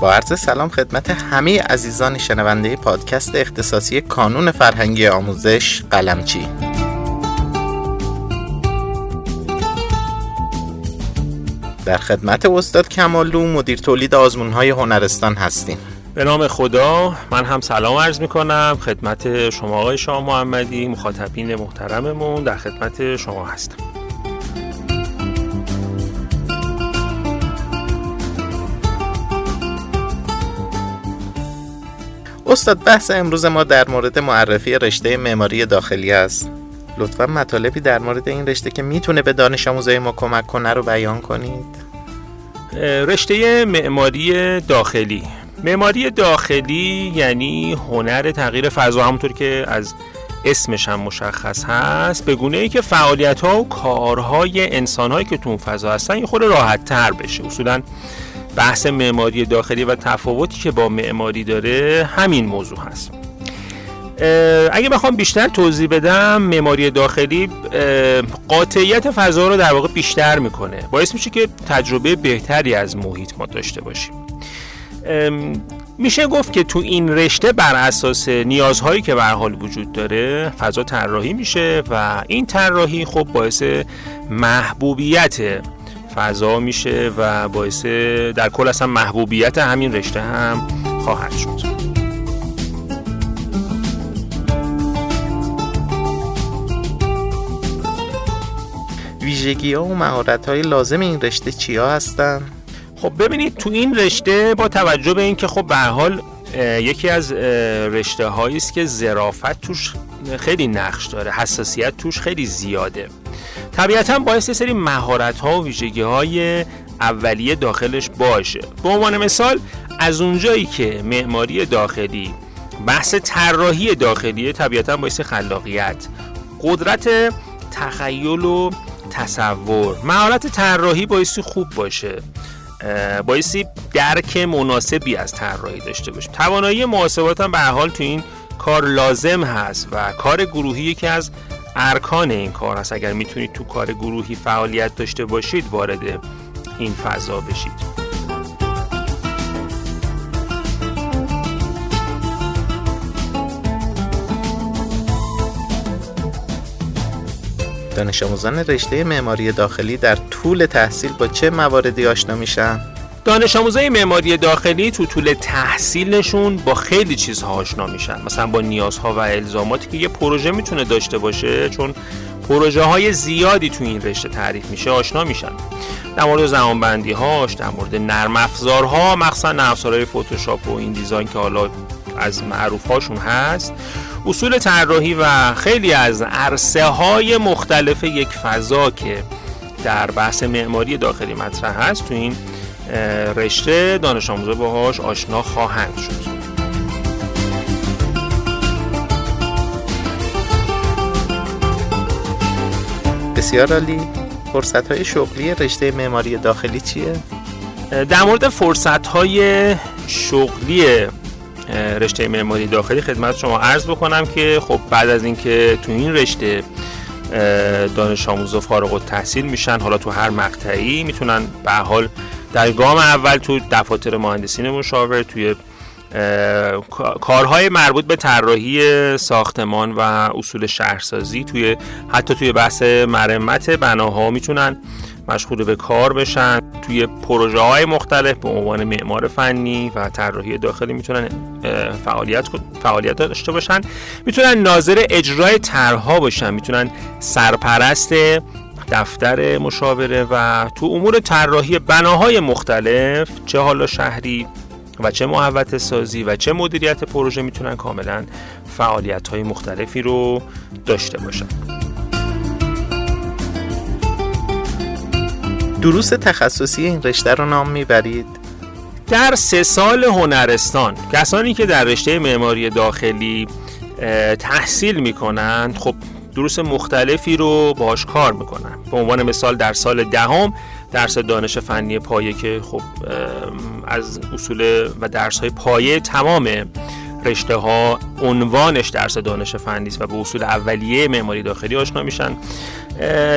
با عرض سلام خدمت همه عزیزان شنونده پادکست اختصاصی کانون فرهنگی آموزش قلمچی. در خدمت استاد کمالو مدیر تولید آزمون های هنرستان هستیم. به نام خدا من هم سلام عرض می کنم خدمت شما آقای شاه محمدی مخاطبین محترممون در خدمت شما هستم. استاد بحث امروز ما در مورد معرفی رشته معماری داخلی است. لطفا مطالبی در مورد این رشته که می‌تونه به دانش آموزای ما کمک کنه رو بیان کنید. رشته معماری داخلی. معماری داخلی یعنی هنر تغییر فضا همونطور که از اسمش هم مشخص هست به گونه ای که فعالیت ها و کارهای انسان هایی که تو اون فضا هستن یه خود راحت تر بشه. اصولا بحث معماری داخلی و تفاوتی که با معماری داره همین موضوع هست. اگه بخوام بیشتر توضیح بدم معماری داخلی قاطعیت فضا رو در واقع بیشتر می‌کنه. باعث میشه که تجربه بهتری از محیط ما داشته باشیم. میشه گفت که تو این رشته بر اساس نیازهایی که به حال وجود داره فضا طراحی میشه و این طراحی خب باعث محبوبیت فضا میشه و باعث در کل اصلا محبوبیت همین رشته هم خواهد شد ویژگی ها و مهارت های لازم این رشته چیا هستن؟ خب ببینید تو این رشته با توجه به اینکه خب به حال یکی از رشته است که ظرافت توش خیلی نقش داره حساسیت توش خیلی زیاده طبیعتا باعث سری مهارت ها و ویژگی های اولیه داخلش باشه. به عنوان مثال از اونجایی که معماری داخلی بحث طراحی داخلی طبیعتا باعث خلاقیت. قدرت تخیل و تصور. مهارت طراحی بایستی خوب باشه. بایستی درک مناسبی از طراحی داشته باشه. توانایی محاسبات هم به حال تو این کار لازم هست و کار گروهی یکی از ارکان این کار هست اگر می‌تونید تو کار گروهی فعالیت داشته باشید وارد این فضا بشید دانش آموزان رشته معماری داخلی در طول تحصیل با چه مواردی آشنا میشن؟ دانش آموزای معماری داخلی تو طول تحصیلشون با خیلی چیزها آشنا میشن. مثلا با نیازها و الزاماتی که یه پروژه می‌تونه داشته باشه چون پروژه های زیادی تو این رشته تعریف میشه آشنا میشن. در مورد زمانبندی هاش در مورد نرم افزارها مخصوصا نرم افزارهای فتوشاپ و این دیزاین که حالا از معروف هاشون هست. اصول طراحی و خیلی از عرصه های مختلف یک فضا که در بحث معماری داخلی مطرح هست تو این رشته دانش آموزا باهاش آشنا خواهند شد بسیار عالی فرصت های شغلی رشته معماری داخلی چیه؟ در مورد فرصت های شغلی رشته معماری داخلی خدمت شما عرض بکنم که خب بعد از اینکه تو این رشته دانش آموزا فارغ التحصیل میشن حالا تو هر مقطعی می‌تونن به حال در گام اول تو دفاتر مهندسین مشاور توی کارهای مربوط به طراحی ساختمان و اصول شهرسازی توی حتی توی بحث مرمت بناها می‌تونن مشغول به کار بشن. توی پروژه های مختلف به عنوان معمار فنی و طراحی داخلی می‌تونن فعالیت فعالیت داشته باشن. می‌تونن ناظر اجرای طرحها باشن. می‌تونن سرپرست دفتر مشاوره و تو امور طراحی بناهای مختلف چه حالا شهری و چه محوت سازی و چه مدیریت پروژه می‌تونن کاملا فعالیت های مختلفی رو داشته باشن دروس تخصصی این رشته رو نام می‌برید؟ در سه سال هنرستان کسانی که در رشته معماری داخلی تحصیل می‌کنند خب دروس مختلفی رو باش کار می‌کنن. به عنوان مثال در سال دهم درس دانش فنی پایه که خب از اصول و درس های پایه تمام رشته ها عنوانش درس دانش فنی و به اصول اولیه معماری داخلی آشنا میشن.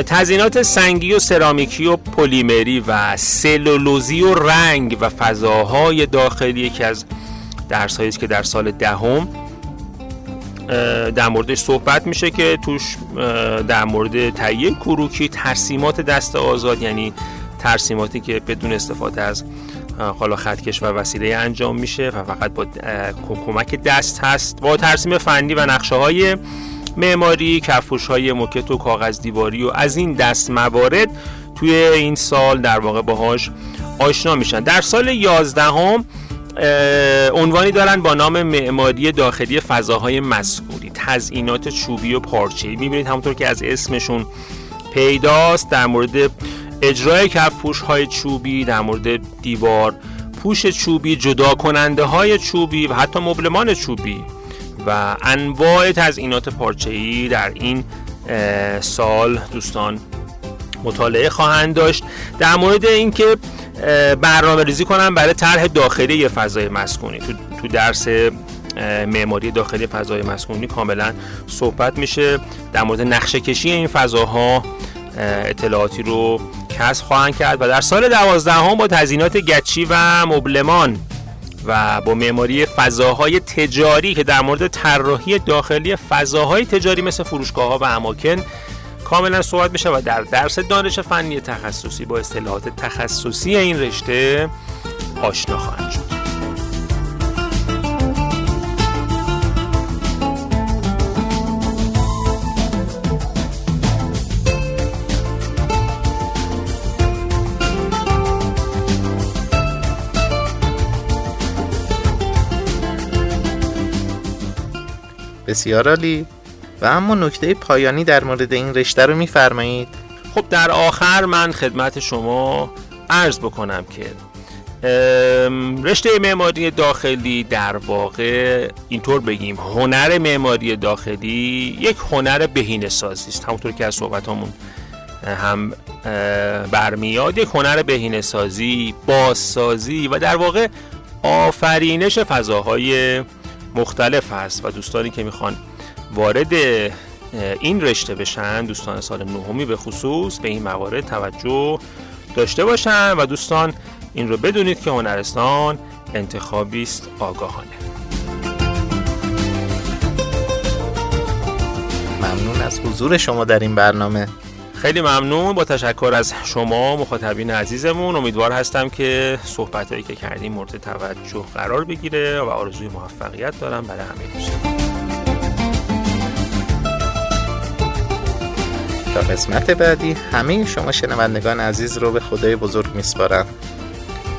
تزینات سنگی و سرامیکی و پلیمری و سلولوزی و رنگ و فضاهای داخلی یکی از درس است که در سال دهم در موردش صحبت میشه که توش در مورد تهیه کروکی ترسیمات دست آزاد یعنی ترسیماتی که بدون استفاده از حالا خطکش و وسیله انجام میشه و فقط با کمک دست هست. با ترسیم فنی و نقشه های معماری کفوش های موکت و کاغذ دیواری و از این دست موارد توی این سال در واقع باهاش آشنا میشن. در سال 11 هم عنوانی دارن با نام معماری داخلی فضاهای مسکونی تزئینات چوبی و پارچه‌ای. می‌بینید همونطور که از اسمشون پیداست در مورد اجرای کفپوش های چوبی در مورد دیوار پوش چوبی جدا کننده های چوبی و حتی مبلمان چوبی و انواع تزئینات پارچه‌ای در این سال دوستان مطالعه خواهند داشت. در مورد اینکه برنامه ریزی کنم برای طرح داخلی فضای مسکونی. تو, تو درس معماری داخلی فضای مسکونی کاملا صحبت میشه. در مورد نقشه کشی این فضاها اطلاعاتی رو کسب خواهند کرد و در سال دوازدهم با تزینات گچی و مبلمان و با معماری فضاهای تجاری که در مورد طراحی داخلی فضاهای تجاری مثل فروشگاه ها و اماکن کاملا صحبت میشه و در درس دانش فنی تخصصی با اصطلاحات تخصصی این رشته آشنا خواهند شد. بسیار عالی. و اما نکته پایانی در مورد این رشته رو میفرمایید. خب در آخر من خدمت شما عرض بکنم که رشته معماری داخلی در واقع اینطور بگیم هنر معماری داخلی یک هنر بهینه سازی است. همونطور که از صحبتامون هم برمیاد یک هنر بهینه سازی بازسازی و در واقع آفرینش فضاهای مختلف هست و دوستانی که می‌خوان وارد این رشته بشن دوستان سال نهمی به خصوص به این موارد توجه داشته باشن و دوستان این رو بدونید که هنرستان انتخابی است آگاهانه. ممنون از حضور شما در این برنامه. خیلی ممنون. با تشکر از شما مخاطبین عزیزمون امیدوار هستم که صحبت هایی که کردیم مورد توجه قرار بگیره و آرزوی موفقیت دارم برای همه دوستان. قسمت بعدی همه شما شنوندگان عزیز رو به خدای بزرگ میسپارم.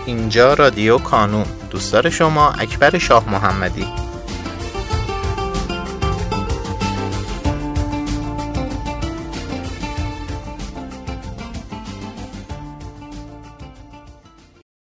اینجا رادیو کانون. دوستدار شما اکبر شاه محمدی.